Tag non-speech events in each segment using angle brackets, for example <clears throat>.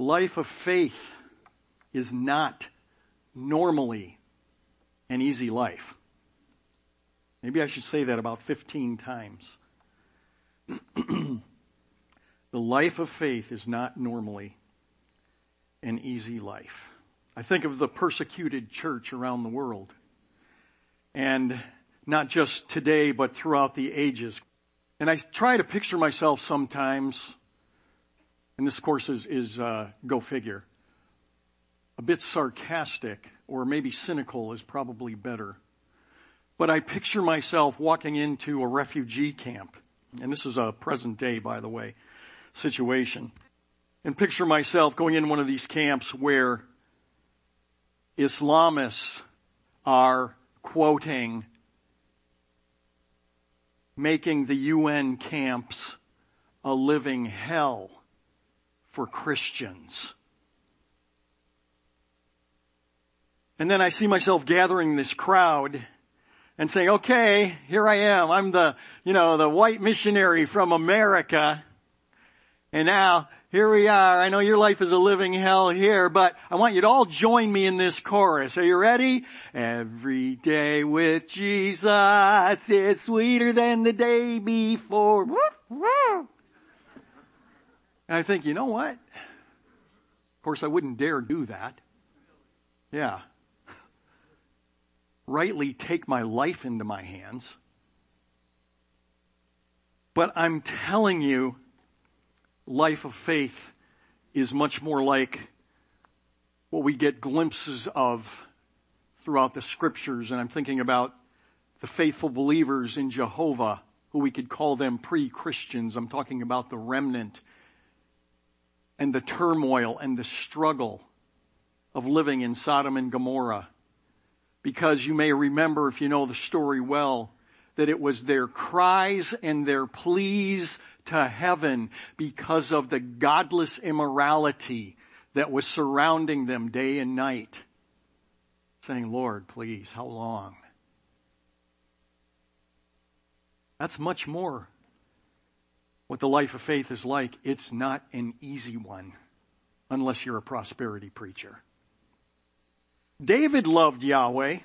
The life of faith is not normally an easy life. Maybe I should say that about 15 times. <clears throat> the life of faith is not normally an easy life. I think of the persecuted church around the world. And not just today, but throughout the ages. And I try to picture myself sometimes, and this of course is, is uh, go figure, a bit sarcastic or maybe cynical is probably better. But I picture myself walking into a refugee camp, and this is a present day, by the way, situation, and picture myself going in one of these camps where Islamists are quoting making the UN camps a living hell for Christians. And then I see myself gathering this crowd and saying, okay, here I am. I'm the, you know, the white missionary from America. And now here we are. I know your life is a living hell here, but I want you to all join me in this chorus. Are you ready? Every day with Jesus is sweeter than the day before. And I think, you know what? Of course, I wouldn't dare do that. Yeah. <laughs> Rightly take my life into my hands. But I'm telling you, life of faith is much more like what we get glimpses of throughout the scriptures. And I'm thinking about the faithful believers in Jehovah, who we could call them pre-Christians. I'm talking about the remnant and the turmoil and the struggle of living in Sodom and Gomorrah. Because you may remember, if you know the story well, that it was their cries and their pleas to heaven because of the godless immorality that was surrounding them day and night. Saying, Lord, please, how long? That's much more what the life of faith is like. It's not an easy one unless you're a prosperity preacher. David loved Yahweh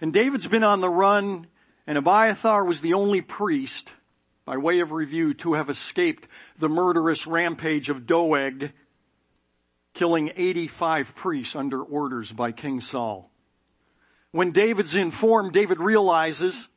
and David's been on the run and Abiathar was the only priest by way of review, to have escaped the murderous rampage of Doeg, killing 85 priests under orders by King Saul. When David's informed, David realizes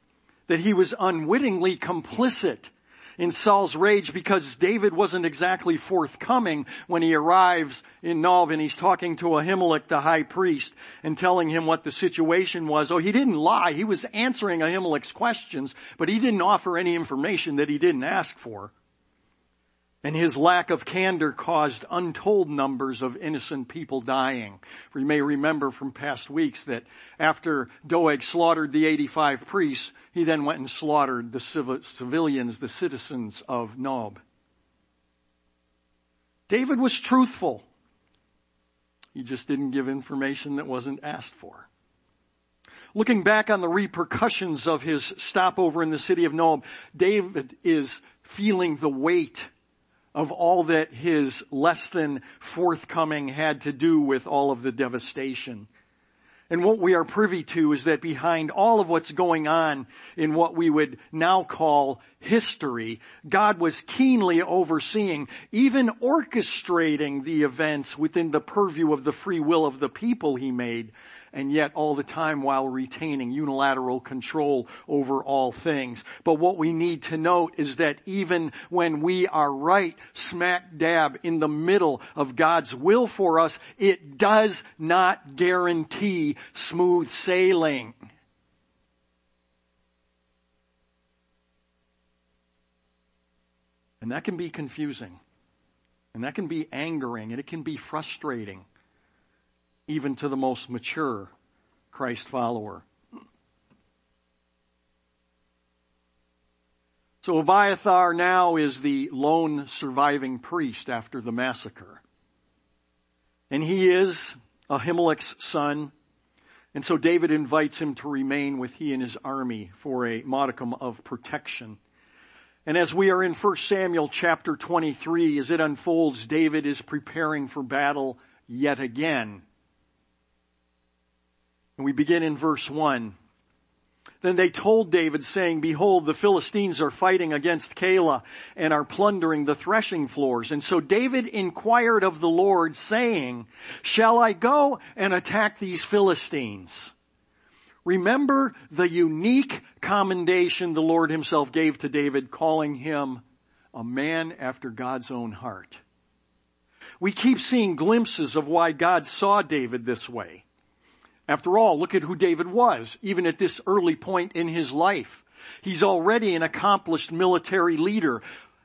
that he was unwittingly complicit in Saul's rage because David wasn't exactly forthcoming when he arrives in Nob and he's talking to Ahimelech, the high priest, and telling him what the situation was. Oh, he didn't lie. He was answering Ahimelech's questions, but he didn't offer any information that he didn't ask for. And his lack of candor caused untold numbers of innocent people dying. You may remember from past weeks that after Doeg slaughtered the 85 priests, he then went and slaughtered the civilians, the citizens of Nob. David was truthful. He just didn't give information that wasn't asked for. Looking back on the repercussions of his stopover in the city of Nob, David is feeling the weight of all that his less than forthcoming had to do with all of the devastation. And what we are privy to is that behind all of what's going on in what we would now call history, God was keenly overseeing, even orchestrating the events within the purview of the free will of the people he made and yet all the time while retaining unilateral control over all things. But what we need to note is that even when we are right smack dab in the middle of God's will for us, it does not guarantee smooth sailing. And that can be confusing. And that can be angering and it can be frustrating even to the most mature Christ follower. So Abiathar now is the lone surviving priest after the massacre. And he is Ahimelech's son. And so David invites him to remain with he and his army for a modicum of protection. And as we are in 1 Samuel chapter 23, as it unfolds, David is preparing for battle yet again. And we begin in verse 1. Then they told David saying, behold, the Philistines are fighting against Keilah and are plundering the threshing floors. And so David inquired of the Lord saying, shall I go and attack these Philistines? Remember the unique commendation the Lord himself gave to David, calling him a man after God's own heart. We keep seeing glimpses of why God saw David this way. After all, look at who David was, even at this early point in his life. He's already an accomplished military leader,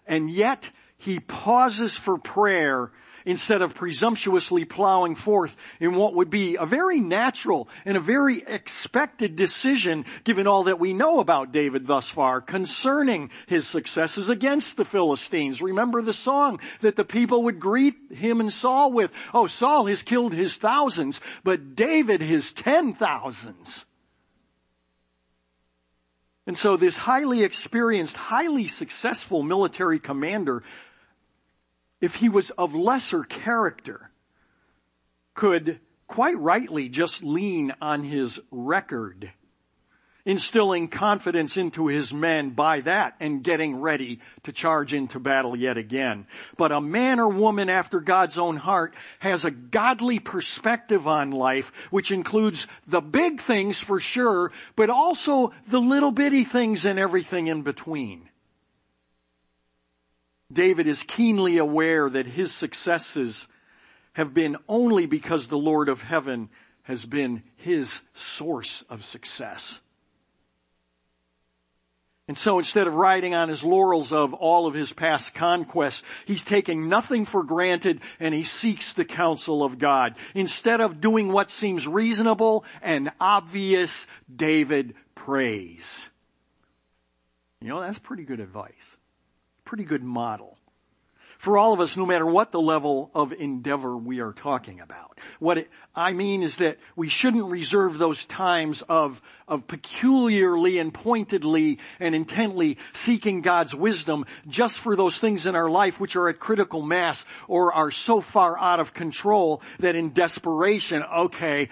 and yet he pauses for prayer instead of presumptuously plowing forth in what would be a very natural and a very expected decision given all that we know about David thus far concerning his successes against the Philistines. Remember the song that the people would greet him and Saul with, oh Saul has killed his thousands, but David his ten thousands. And so this highly experienced, highly successful military commander if he was of lesser character, could quite rightly just lean on his record, instilling confidence into his men by that and getting ready to charge into battle yet again. But a man or woman after God's own heart has a godly perspective on life, which includes the big things for sure, but also the little bitty things and everything in between. David is keenly aware that his successes have been only because the Lord of heaven has been his source of success. And so instead of riding on his laurels of all of his past conquests, he's taking nothing for granted and he seeks the counsel of God. Instead of doing what seems reasonable and obvious, David prays. You know, that's pretty good advice pretty good model for all of us, no matter what the level of endeavor we are talking about. What it, I mean is that we shouldn't reserve those times of, of peculiarly and pointedly and intently seeking God's wisdom just for those things in our life which are at critical mass or are so far out of control that in desperation, okay,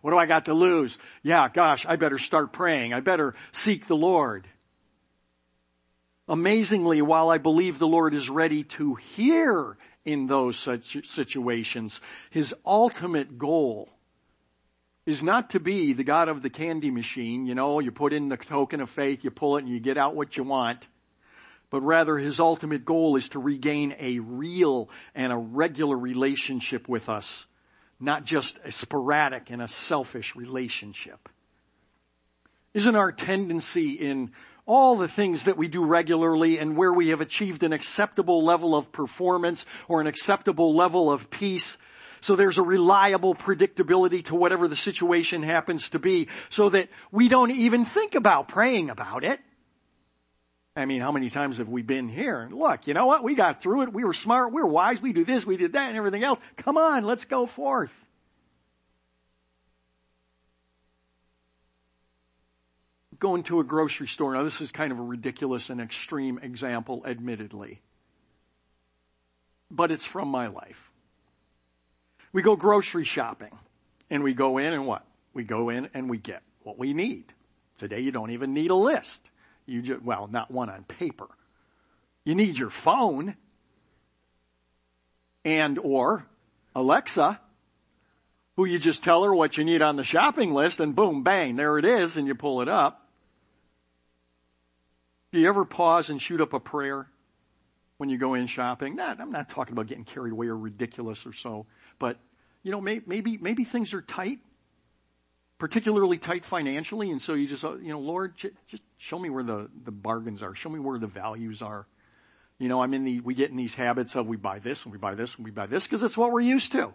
what do I got to lose? Yeah, gosh, I better start praying. I better seek the Lord. Amazingly, while I believe the Lord is ready to hear in those such situations, His ultimate goal is not to be the God of the candy machine, you know, you put in the token of faith, you pull it and you get out what you want. But rather His ultimate goal is to regain a real and a regular relationship with us, not just a sporadic and a selfish relationship. Isn't our tendency in all the things that we do regularly and where we have achieved an acceptable level of performance or an acceptable level of peace. So there's a reliable predictability to whatever the situation happens to be so that we don't even think about praying about it. I mean, how many times have we been here? And look, you know what? We got through it. We were smart. We were wise. We do this. We did that and everything else. Come on, let's go forth. Going to a grocery store. Now this is kind of a ridiculous and extreme example, admittedly. But it's from my life. We go grocery shopping and we go in and what? We go in and we get what we need. Today you don't even need a list. You just, well, not one on paper. You need your phone and or Alexa who you just tell her what you need on the shopping list and boom, bang, there it is and you pull it up. Do you ever pause and shoot up a prayer when you go in shopping? Not, I'm not talking about getting carried away or ridiculous or so, but you know, may, maybe, maybe things are tight, particularly tight financially, and so you just, uh, you know, Lord, just show me where the, the bargains are. Show me where the values are. You know, I'm in the, we get in these habits of we buy this and we buy this and we buy this because it's what we're used to.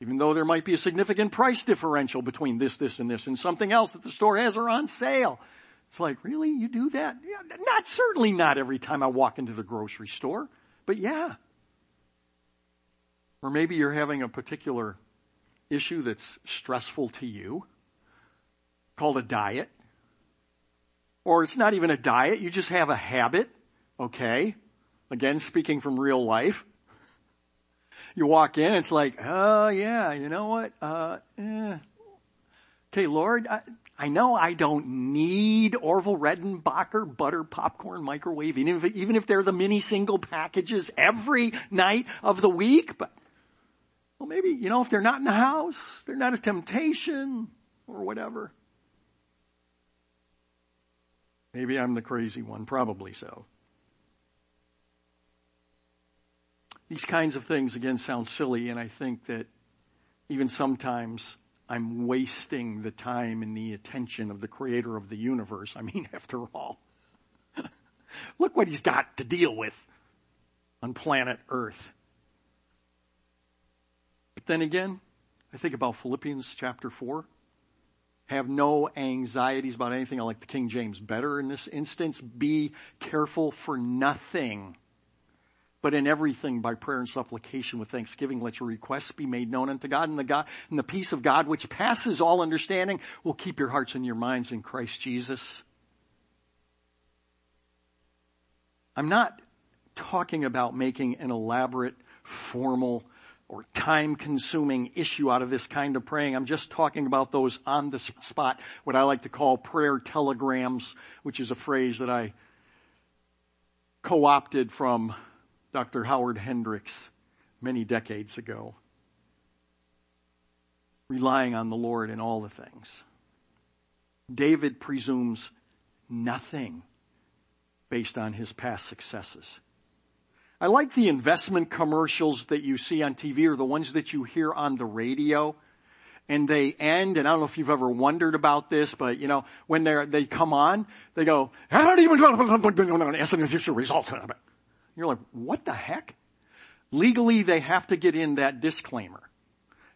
Even though there might be a significant price differential between this, this, and this and something else that the store has are on sale. It's like, really? You do that? Yeah, not certainly not every time I walk into the grocery store, but yeah. Or maybe you're having a particular issue that's stressful to you, called a diet. or it's not even a diet, you just have a habit, okay? Again, speaking from real life. You walk in, it's like, oh yeah, you know what, uh, eh. okay, Lord, I, I know I don't need Orville Redenbacher butter popcorn microwave, even if, even if they're the mini single packages every night of the week, but, well maybe, you know, if they're not in the house, they're not a temptation or whatever. Maybe I'm the crazy one, probably so. These kinds of things again sound silly and I think that even sometimes I'm wasting the time and the attention of the creator of the universe. I mean, <laughs> after all, <laughs> look what he's got to deal with on planet earth. But then again, I think about Philippians chapter 4 have no anxieties about anything. I like the King James better in this instance. Be careful for nothing. But in everything, by prayer and supplication with thanksgiving, let your requests be made known unto God, and the God, and the peace of God, which passes all understanding, will keep your hearts and your minds in Christ Jesus. I'm not talking about making an elaborate, formal, or time consuming issue out of this kind of praying. I'm just talking about those on the spot, what I like to call prayer telegrams, which is a phrase that I co-opted from Dr. Howard Hendricks many decades ago. Relying on the Lord in all the things. David presumes nothing based on his past successes. I like the investment commercials that you see on TV or the ones that you hear on the radio. And they end, and I don't know if you've ever wondered about this, but you know, when they they come on, they go, future <laughs> results. You're like, what the heck? Legally, they have to get in that disclaimer.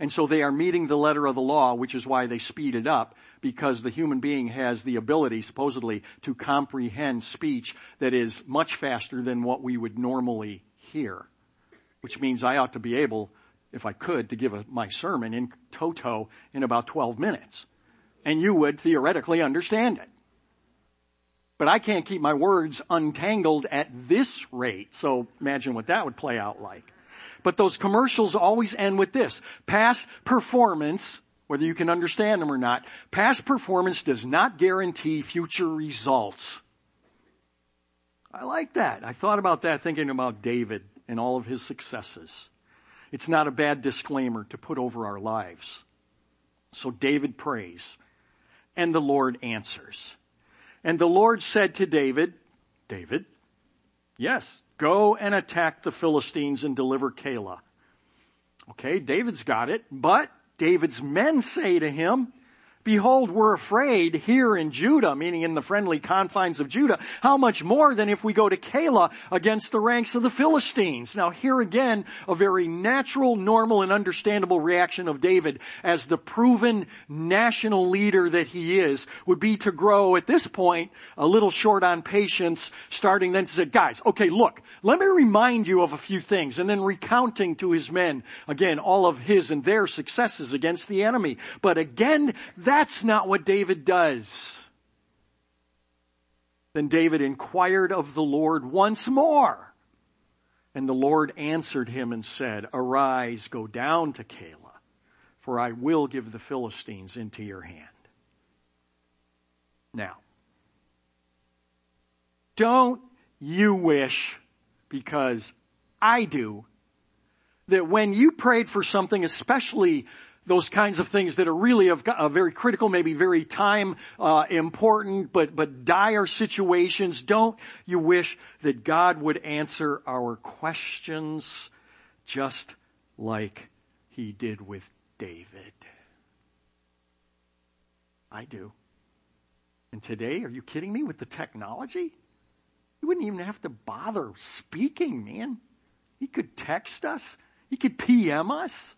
And so they are meeting the letter of the law, which is why they speed it up, because the human being has the ability, supposedly, to comprehend speech that is much faster than what we would normally hear. Which means I ought to be able, if I could, to give a, my sermon in toto in about 12 minutes. And you would theoretically understand it. But I can't keep my words untangled at this rate, so imagine what that would play out like. But those commercials always end with this. Past performance, whether you can understand them or not, past performance does not guarantee future results. I like that. I thought about that thinking about David and all of his successes. It's not a bad disclaimer to put over our lives. So David prays and the Lord answers. And the Lord said to David, David, yes, Go and attack the Philistines and deliver Keilah. Okay, David's got it, but David's men say to him, Behold, we're afraid here in Judah, meaning in the friendly confines of Judah. How much more than if we go to Keilah against the ranks of the Philistines? Now here again, a very natural, normal, and understandable reaction of David as the proven national leader that he is would be to grow at this point a little short on patience, starting then to say, guys, okay, look, let me remind you of a few things, and then recounting to his men, again, all of his and their successes against the enemy. But again, that that's not what David does. Then David inquired of the Lord once more. And the Lord answered him and said, Arise, go down to Keilah, for I will give the Philistines into your hand. Now, don't you wish, because I do, that when you prayed for something, especially those kinds of things that are really of, uh, very critical, maybe very time uh, important, but but dire situations. Don't you wish that God would answer our questions just like He did with David? I do. And today, are you kidding me with the technology? You wouldn't even have to bother speaking, man. He could text us. He could PM us.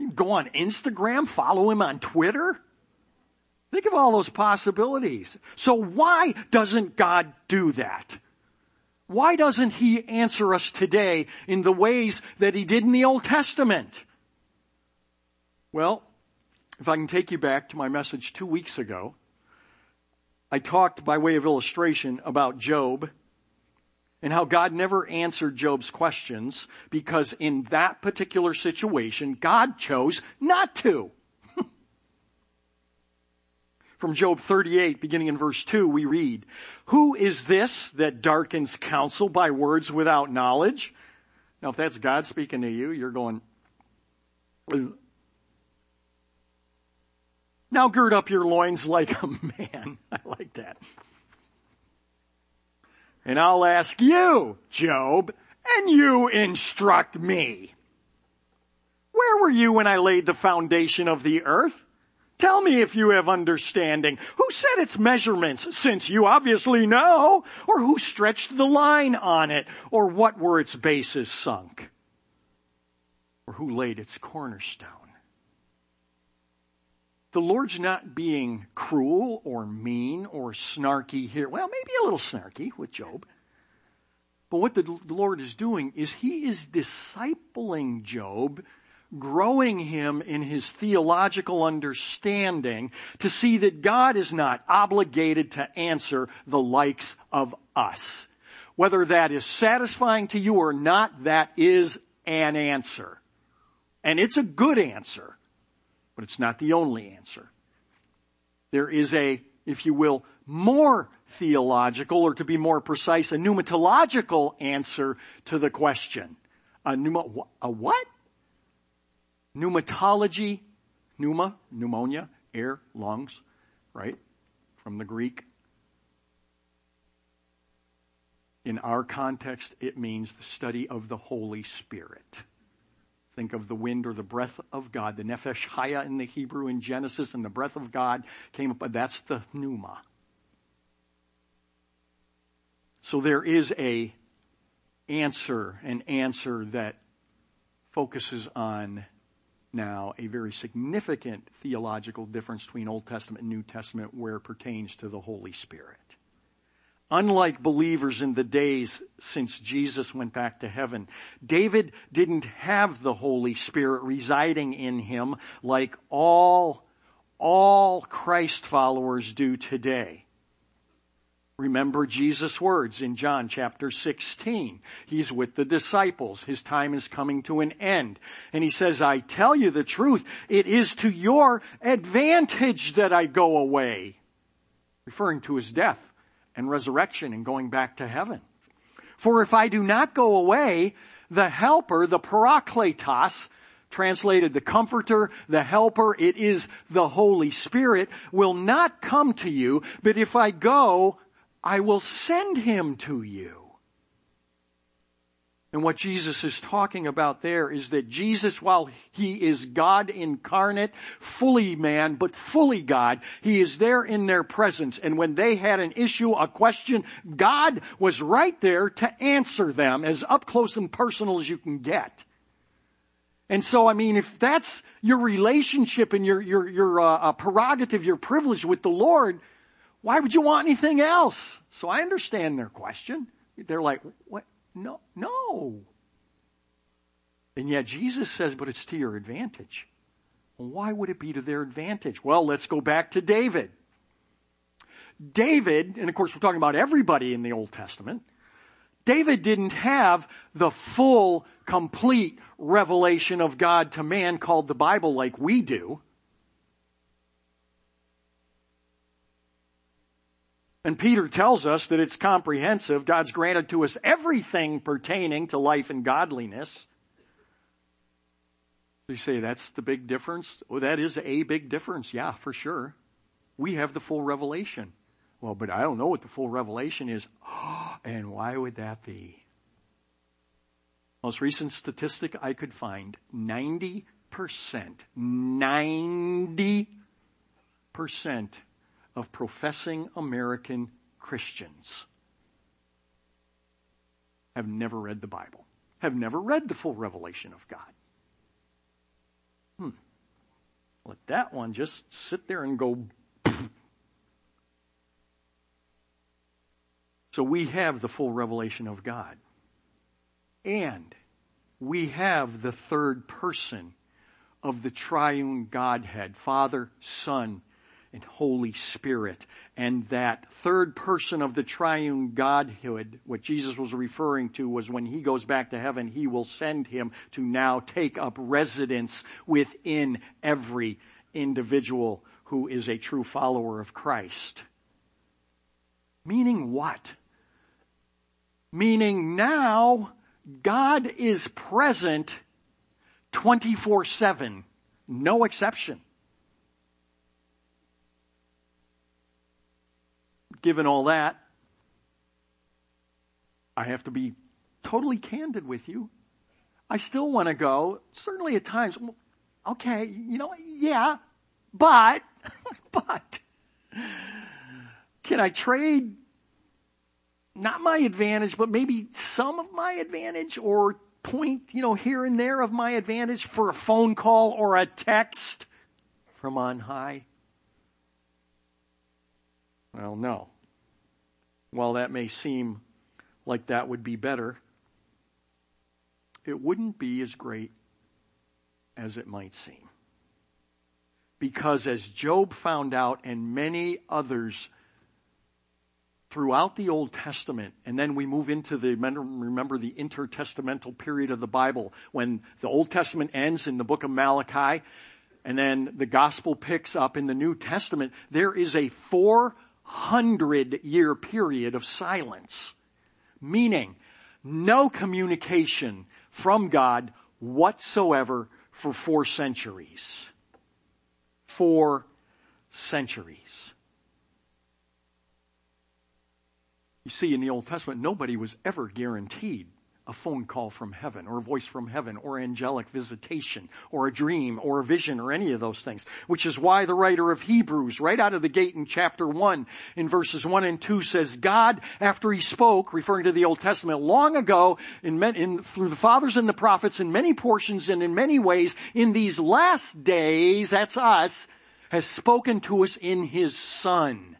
You can go on Instagram, follow him on Twitter. Think of all those possibilities. So why doesn't God do that? Why doesn't he answer us today in the ways that he did in the Old Testament? Well, if I can take you back to my message two weeks ago, I talked by way of illustration about Job and how God never answered Job's questions because in that particular situation, God chose not to. <laughs> From Job 38, beginning in verse 2, we read, Who is this that darkens counsel by words without knowledge? Now, if that's God speaking to you, you're going, now gird up your loins like a <laughs> man. I like that. And I'll ask you, Job, and you instruct me. Where were you when I laid the foundation of the earth? Tell me if you have understanding. Who set its measurements, since you obviously know? Or who stretched the line on it? Or what were its bases sunk? Or who laid its cornerstone? The Lord's not being cruel or mean or snarky here. Well, maybe a little snarky with Job. But what the Lord is doing is He is discipling Job growing him in his theological understanding to see that God is not obligated to answer the likes of us. Whether that is satisfying to you or not, that is an answer. And it's a good answer, but it's not the only answer. There is a, if you will, more theological, or to be more precise, a pneumatological answer to the question. A, pneuma, a what? Pneumatology, pneuma, pneumonia, air, lungs, right? From the Greek. In our context, it means the study of the Holy Spirit. Think of the wind or the breath of God, the nefesh chaya in the Hebrew in Genesis, and the breath of God came up. That's the pneuma. So there is a answer, an answer that focuses on now a very significant theological difference between Old Testament and New Testament where it pertains to the Holy Spirit. Unlike believers in the days since Jesus went back to heaven, David didn't have the Holy Spirit residing in him like all, all Christ followers do today. Remember Jesus' words in John chapter 16. He's with the disciples. His time is coming to an end. And he says, I tell you the truth. It is to your advantage that I go away. Referring to his death and resurrection and going back to heaven. For if I do not go away, the helper, the parakletos, translated the comforter, the helper, it is the Holy Spirit, will not come to you, but if I go, I will send him to you. And what Jesus is talking about there is that Jesus, while he is God incarnate, fully man, but fully God, he is there in their presence. And when they had an issue, a question, God was right there to answer them as up close and personal as you can get. And so, I mean, if that's your relationship and your, your, your uh, uh prerogative, your privilege with the Lord, why would you want anything else? So I understand their question. They're like, what? No, no. And yet Jesus says, but it's to your advantage. Why would it be to their advantage? Well, let's go back to David. David, and of course we're talking about everybody in the Old Testament, David didn't have the full, complete revelation of God to man called the Bible like we do. And Peter tells us that it's comprehensive. God's granted to us everything pertaining to life and godliness. You say that's the big difference? Well, that is a big difference. Yeah, for sure. We have the full revelation. Well, but I don't know what the full revelation is. <gasps> and why would that be? Most recent statistic I could find, 90%, 90% of professing American Christians have never read the Bible, have never read the full revelation of God. Hmm. Let that one just sit there and go. <sniffs> so we have the full revelation of God. And we have the third person of the triune Godhead, Father, Son, and Holy Spirit. And that third person of the triune Godhood, what Jesus was referring to was when he goes back to heaven, he will send him to now take up residence within every individual who is a true follower of Christ. Meaning what? Meaning now God is present 24-7. No exception. Given all that, I have to be totally candid with you. I still want to go, certainly at times, okay, you know, yeah, but, <laughs> but, can I trade not my advantage, but maybe some of my advantage or point, you know, here and there of my advantage for a phone call or a text from on high? Well, no. While that may seem like that would be better, it wouldn't be as great as it might seem. Because as Job found out and many others throughout the Old Testament, and then we move into the, remember the intertestamental period of the Bible, when the Old Testament ends in the book of Malachi, and then the gospel picks up in the New Testament, there is a four hundred year period of silence. Meaning, no communication from God whatsoever for four centuries. Four centuries. You see, in the Old Testament, nobody was ever guaranteed a phone call from heaven or a voice from heaven or angelic visitation or a dream or a vision or any of those things. Which is why the writer of Hebrews right out of the gate in chapter one in verses one and two says God after he spoke referring to the Old Testament long ago in, in through the fathers and the prophets in many portions and in many ways in these last days that's us has spoken to us in his son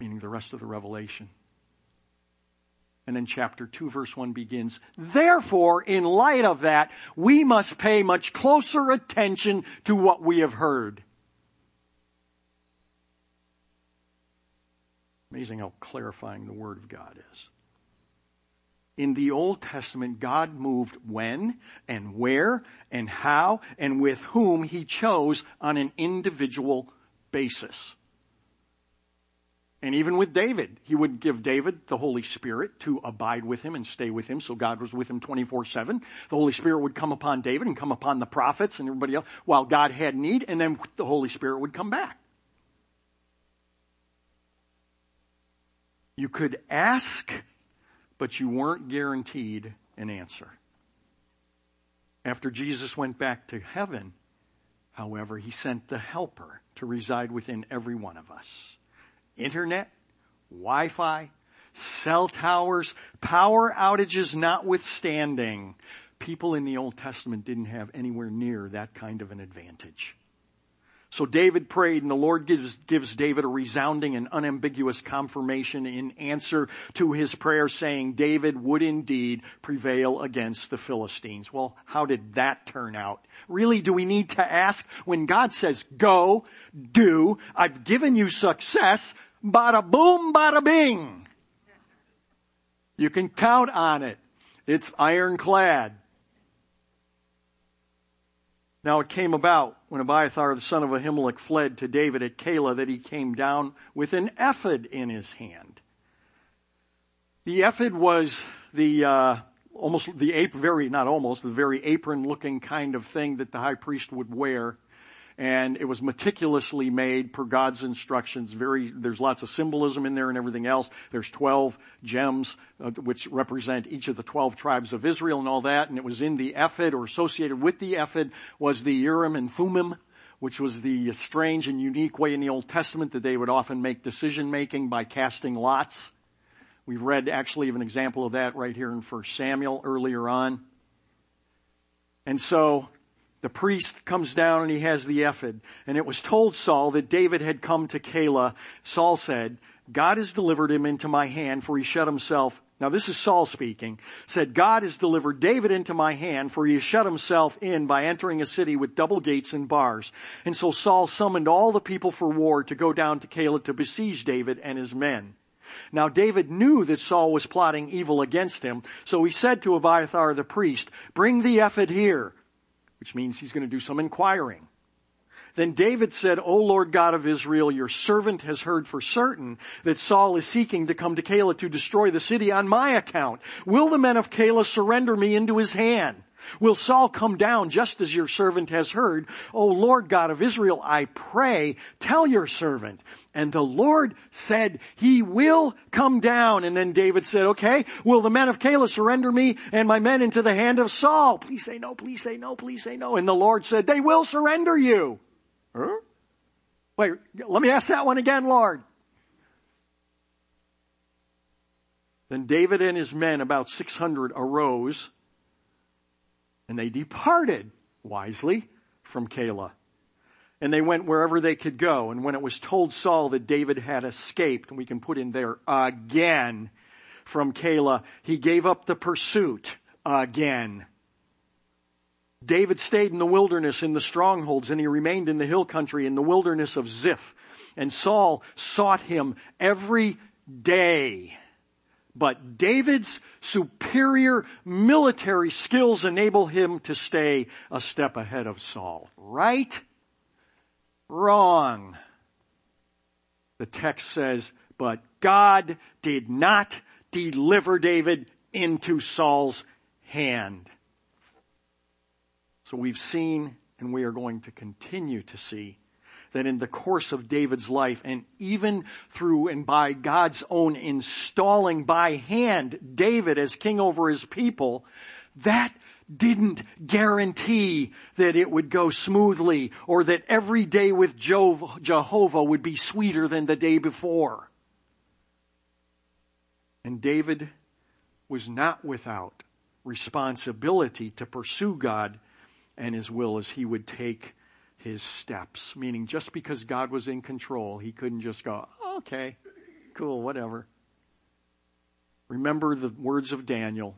meaning the rest of the revelation. And then chapter 2 verse 1 begins, therefore, in light of that, we must pay much closer attention to what we have heard. Amazing how clarifying the Word of God is. In the Old Testament, God moved when and where and how and with whom He chose on an individual basis. And even with David, he would give David the Holy Spirit to abide with him and stay with him. So God was with him 24-7. The Holy Spirit would come upon David and come upon the prophets and everybody else while God had need and then the Holy Spirit would come back. You could ask, but you weren't guaranteed an answer. After Jesus went back to heaven, however, he sent the helper to reside within every one of us internet, Wi-Fi, cell towers, power outages notwithstanding, people in the Old Testament didn't have anywhere near that kind of an advantage. So David prayed and the Lord gives, gives David a resounding and unambiguous confirmation in answer to his prayer saying David would indeed prevail against the Philistines. Well, how did that turn out? Really, do we need to ask when God says go, do, I've given you success, Bada boom, bada bing. You can count on it. It's ironclad. Now it came about when Abiathar the son of Ahimelech fled to David at Keilah that he came down with an ephod in his hand. The ephod was the uh, almost the apron, very not almost the very apron looking kind of thing that the high priest would wear and it was meticulously made per God's instructions. Very, there's lots of symbolism in there and everything else. There's 12 gems, uh, which represent each of the 12 tribes of Israel and all that, and it was in the ephod or associated with the ephod was the Urim and Thummim, which was the strange and unique way in the Old Testament that they would often make decision making by casting lots. We've read actually of an example of that right here in 1 Samuel earlier on. And so the priest comes down and he has the ephod. And it was told Saul that David had come to Keilah. Saul said, God has delivered him into my hand for he shut himself now this is Saul speaking, said, God has delivered David into my hand for he has shut himself in by entering a city with double gates and bars. And so Saul summoned all the people for war to go down to Keilah to besiege David and his men. Now David knew that Saul was plotting evil against him, so he said to Abiathar the priest, bring the ephod here, which means he's going to do some inquiring. Then David said, O Lord God of Israel, your servant has heard for certain that Saul is seeking to come to Keilah to destroy the city on my account. Will the men of Keilah surrender me into his hand? Will Saul come down just as your servant has heard? O Lord God of Israel, I pray, tell your servant. And the Lord said, he will come down. And then David said, okay, will the men of Keilah surrender me and my men into the hand of Saul? Please say no, please say no, please say no. And the Lord said, they will surrender you. Huh? Wait, let me ask that one again, Lord. Then David and his men, about 600, arose and they departed wisely from Keilah. And they went wherever they could go. And when it was told Saul that David had escaped, and we can put in there again from Keilah, he gave up the pursuit again. David stayed in the wilderness in the strongholds and he remained in the hill country in the wilderness of Ziph. And Saul sought him every day. But David's superior military skills enable him to stay a step ahead of Saul. Right? Wrong. The text says, but God did not deliver David into Saul's hand. So we've seen and we are going to continue to see that in the course of David's life and even through and by God's own installing by hand David as king over his people, that didn't guarantee that it would go smoothly or that every day with Jehovah would be sweeter than the day before. And David was not without responsibility to pursue God and his will as he would take his steps. Meaning just because God was in control, he couldn't just go, okay, cool, whatever. Remember the words of Daniel,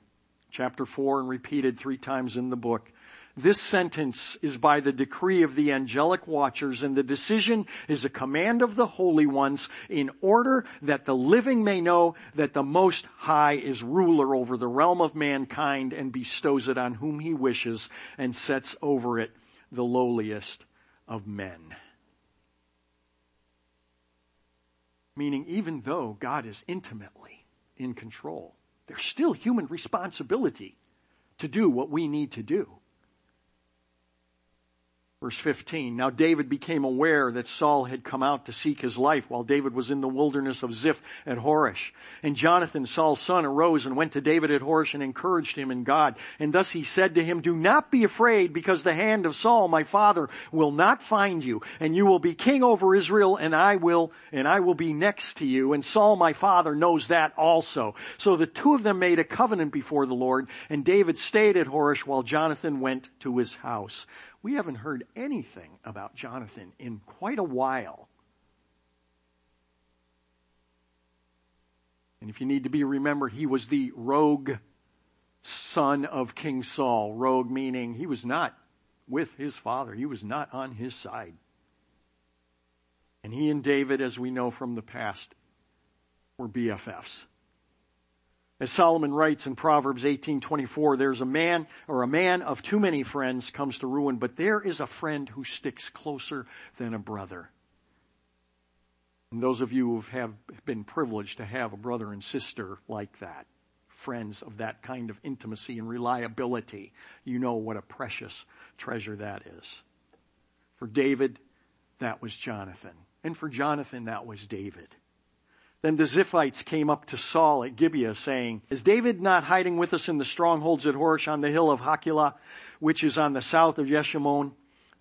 chapter 4 and repeated three times in the book. This sentence is by the decree of the angelic watchers and the decision is a command of the holy ones in order that the living may know that the most high is ruler over the realm of mankind and bestows it on whom he wishes and sets over it the lowliest of men. Meaning even though God is intimately in control, there's still human responsibility to do what we need to do. Verse 15, now David became aware that Saul had come out to seek his life while David was in the wilderness of Ziph at Horesh. And Jonathan, Saul's son, arose and went to David at Horesh and encouraged him in God. And thus he said to him, do not be afraid because the hand of Saul, my father, will not find you and you will be king over Israel and I will, and I will be next to you. And Saul, my father, knows that also. So the two of them made a covenant before the Lord and David stayed at Horesh while Jonathan went to his house. We haven't heard anything about Jonathan in quite a while. And if you need to be remembered, he was the rogue son of King Saul. Rogue meaning he was not with his father. He was not on his side. And he and David, as we know from the past, were BFFs. As Solomon writes in Proverbs 18:24, there's a man or a man of too many friends comes to ruin, but there is a friend who sticks closer than a brother. And those of you who have been privileged to have a brother and sister like that, friends of that kind of intimacy and reliability, you know what a precious treasure that is. For David, that was Jonathan. And for Jonathan, that was David. Then the Ziphites came up to Saul at Gibeah saying, is David not hiding with us in the strongholds at Horesh on the hill of Hachilah, which is on the south of Yeshimon?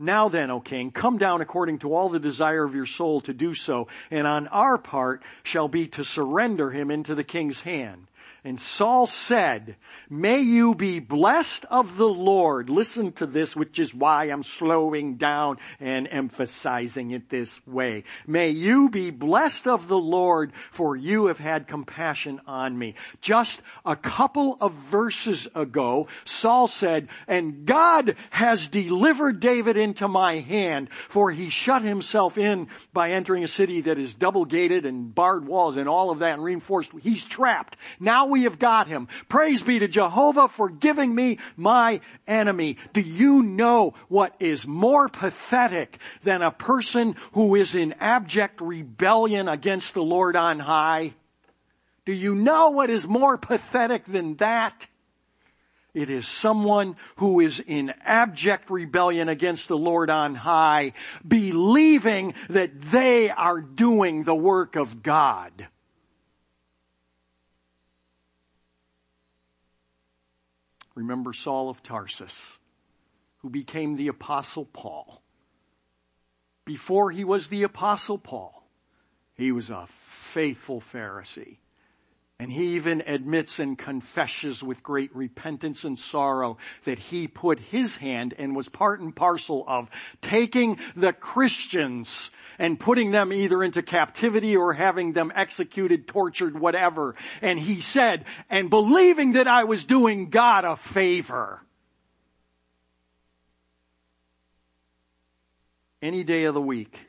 Now then, O king, come down according to all the desire of your soul to do so, and on our part shall be to surrender him into the king's hand. And Saul said, may you be blessed of the Lord. Listen to this, which is why I'm slowing down and emphasizing it this way. May you be blessed of the Lord for you have had compassion on me. Just a couple of verses ago, Saul said, and God has delivered David into my hand for he shut himself in by entering a city that is double gated and barred walls and all of that and reinforced. He's trapped. Now we have got him. Praise be to Jehovah for giving me my enemy. Do you know what is more pathetic than a person who is in abject rebellion against the Lord on high? Do you know what is more pathetic than that? It is someone who is in abject rebellion against the Lord on high, believing that they are doing the work of God. Remember Saul of Tarsus, who became the apostle Paul. Before he was the apostle Paul, he was a faithful Pharisee. And he even admits and confesses with great repentance and sorrow that he put his hand and was part and parcel of taking the Christians and putting them either into captivity or having them executed, tortured, whatever. And he said, and believing that I was doing God a favor. Any day of the week,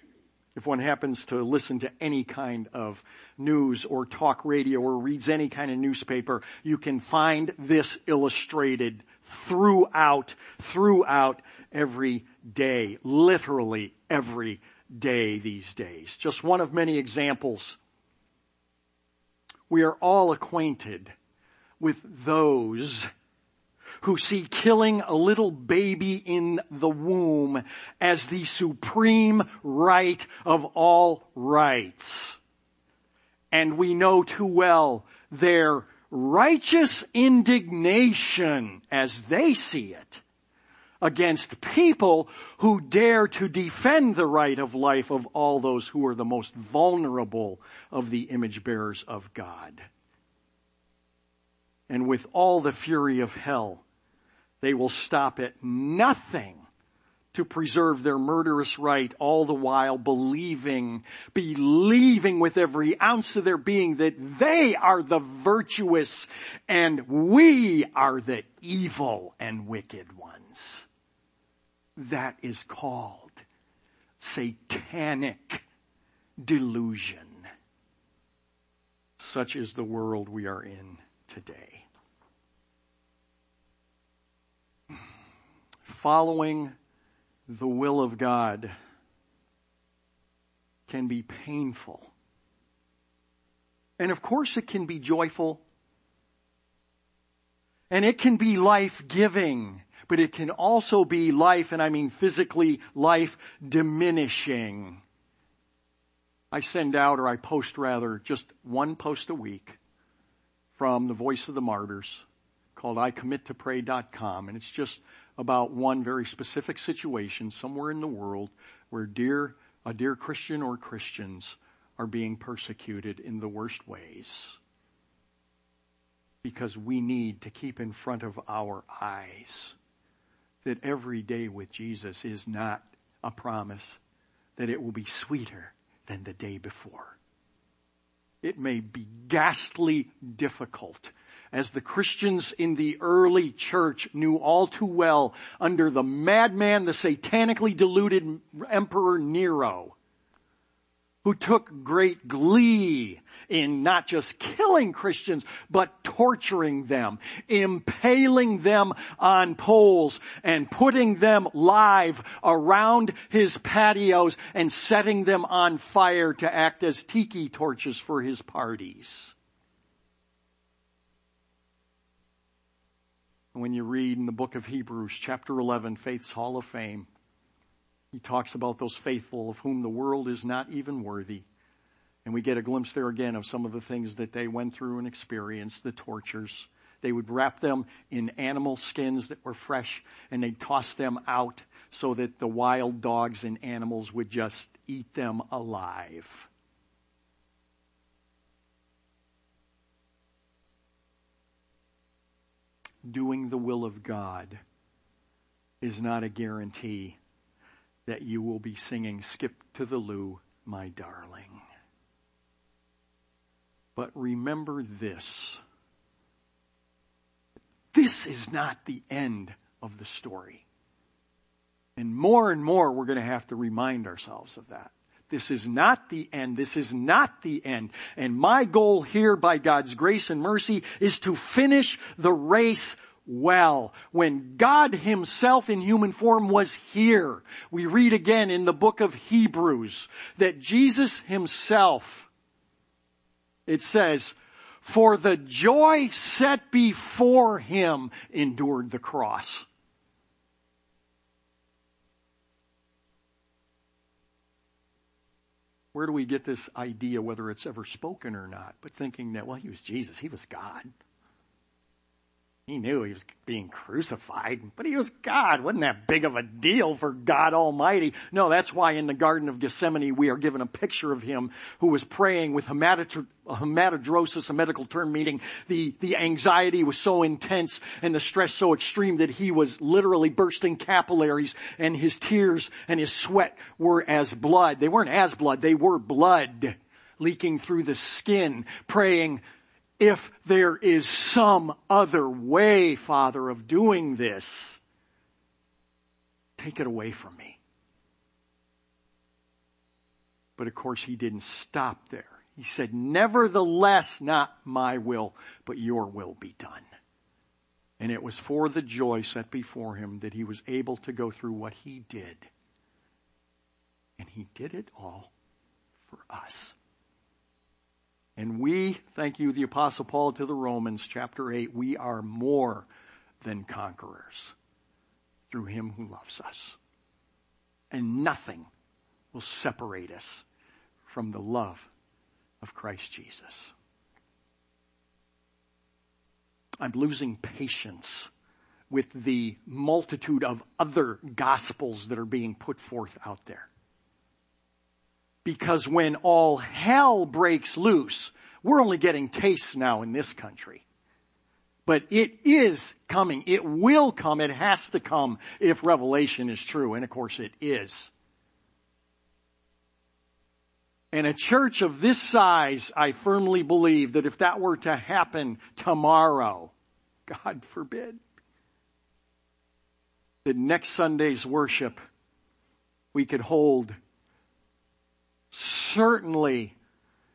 if one happens to listen to any kind of news or talk radio or reads any kind of newspaper, you can find this illustrated throughout, throughout every day, literally every day these days. Just one of many examples. We are all acquainted with those who see killing a little baby in the womb as the supreme right of all rights. And we know too well their righteous indignation as they see it against people who dare to defend the right of life of all those who are the most vulnerable of the image bearers of God. And with all the fury of hell, they will stop at nothing to preserve their murderous right, all the while believing, believing with every ounce of their being that they are the virtuous and we are the evil and wicked ones. That is called satanic delusion. Such is the world we are in today. Following the will of God can be painful. And of course it can be joyful. And it can be life-giving but it can also be life, and I mean physically life diminishing. I send out, or I post rather, just one post a week from the Voice of the Martyrs called ICommitToPray.com, and it's just about one very specific situation somewhere in the world where dear, a dear Christian or Christians are being persecuted in the worst ways. Because we need to keep in front of our eyes that every day with Jesus is not a promise that it will be sweeter than the day before. It may be ghastly difficult as the Christians in the early church knew all too well under the madman, the satanically deluded emperor Nero, who took great glee in not just killing Christians, but torturing them, impaling them on poles and putting them live around his patios and setting them on fire to act as tiki torches for his parties. When you read in the book of Hebrews, chapter 11, Faith's Hall of Fame, he talks about those faithful of whom the world is not even worthy. And we get a glimpse there again of some of the things that they went through and experienced, the tortures. They would wrap them in animal skins that were fresh and they'd toss them out so that the wild dogs and animals would just eat them alive. doing the will of God is not a guarantee that you will be singing Skip to the Lou, my darling. But remember this. This is not the end of the story. And more and more we're going to have to remind ourselves of that. This is not the end. This is not the end. And my goal here by God's grace and mercy is to finish the race well. When God himself in human form was here, we read again in the book of Hebrews that Jesus himself, it says, for the joy set before him endured the cross. Where do we get this idea, whether it's ever spoken or not, but thinking that, well, he was Jesus, he was God. He knew he was being crucified, but he was God. Wasn't that big of a deal for God Almighty? No, that's why in the Garden of Gethsemane we are given a picture of him who was praying with hematidrosis, a medical term meaning the, the anxiety was so intense and the stress so extreme that he was literally bursting capillaries and his tears and his sweat were as blood. They weren't as blood, they were blood leaking through the skin, praying, if there is some other way, Father, of doing this, take it away from me. But of course, he didn't stop there. He said, nevertheless, not my will, but your will be done. And it was for the joy set before him that he was able to go through what he did. And he did it all for us. And we, thank you, the apostle Paul to the Romans, chapter 8, we are more than conquerors through him who loves us. And nothing will separate us from the love of Christ Jesus. I'm losing patience with the multitude of other gospels that are being put forth out there. Because when all hell breaks loose, we're only getting tastes now in this country. But it is coming. It will come. It has to come if Revelation is true. And of course it is. And a church of this size, I firmly believe that if that were to happen tomorrow, God forbid, that next Sunday's worship we could hold certainly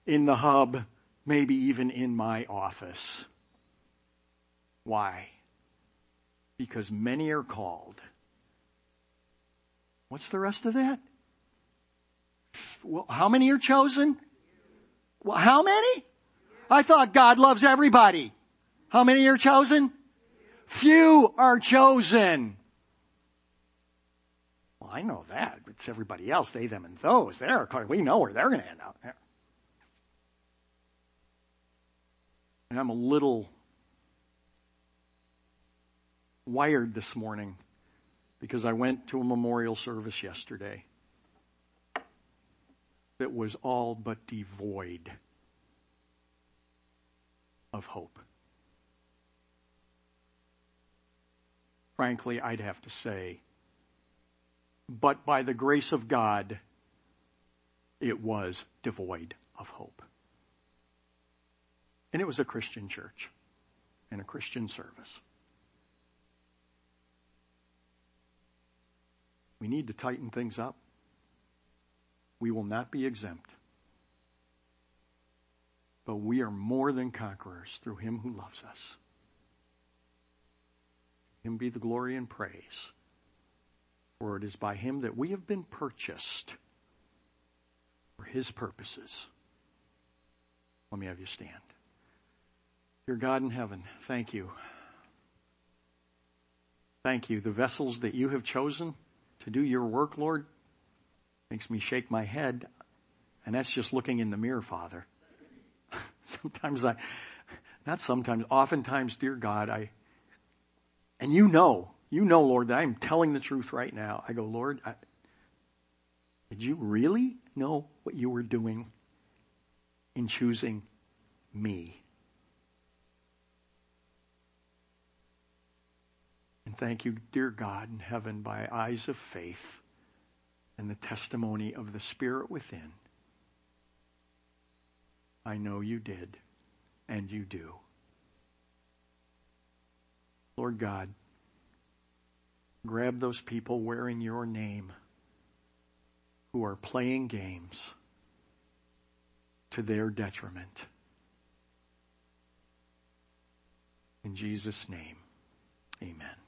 in the hub, maybe even in my office. Why? Because many are called. What's the rest of that? Well, how many are chosen? Well, how many? I thought God loves everybody. How many are chosen? Few are chosen. I know that. It's everybody else, they, them, and those. They're, we know where they're going to end up. And I'm a little wired this morning because I went to a memorial service yesterday that was all but devoid of hope. Frankly, I'd have to say but by the grace of God, it was devoid of hope. And it was a Christian church and a Christian service. We need to tighten things up. We will not be exempt. But we are more than conquerors through him who loves us. Him be the glory and praise. For it is by him that we have been purchased for his purposes. Let me have you stand. Dear God in heaven, thank you. Thank you. The vessels that you have chosen to do your work, Lord, makes me shake my head. And that's just looking in the mirror, Father. <laughs> sometimes I, not sometimes, oftentimes, dear God, I, and you know, you know, Lord, that I'm telling the truth right now. I go, Lord, I, did you really know what you were doing in choosing me? And thank you, dear God in heaven, by eyes of faith and the testimony of the Spirit within. I know you did, and you do. Lord God, grab those people wearing your name who are playing games to their detriment. In Jesus' name, amen.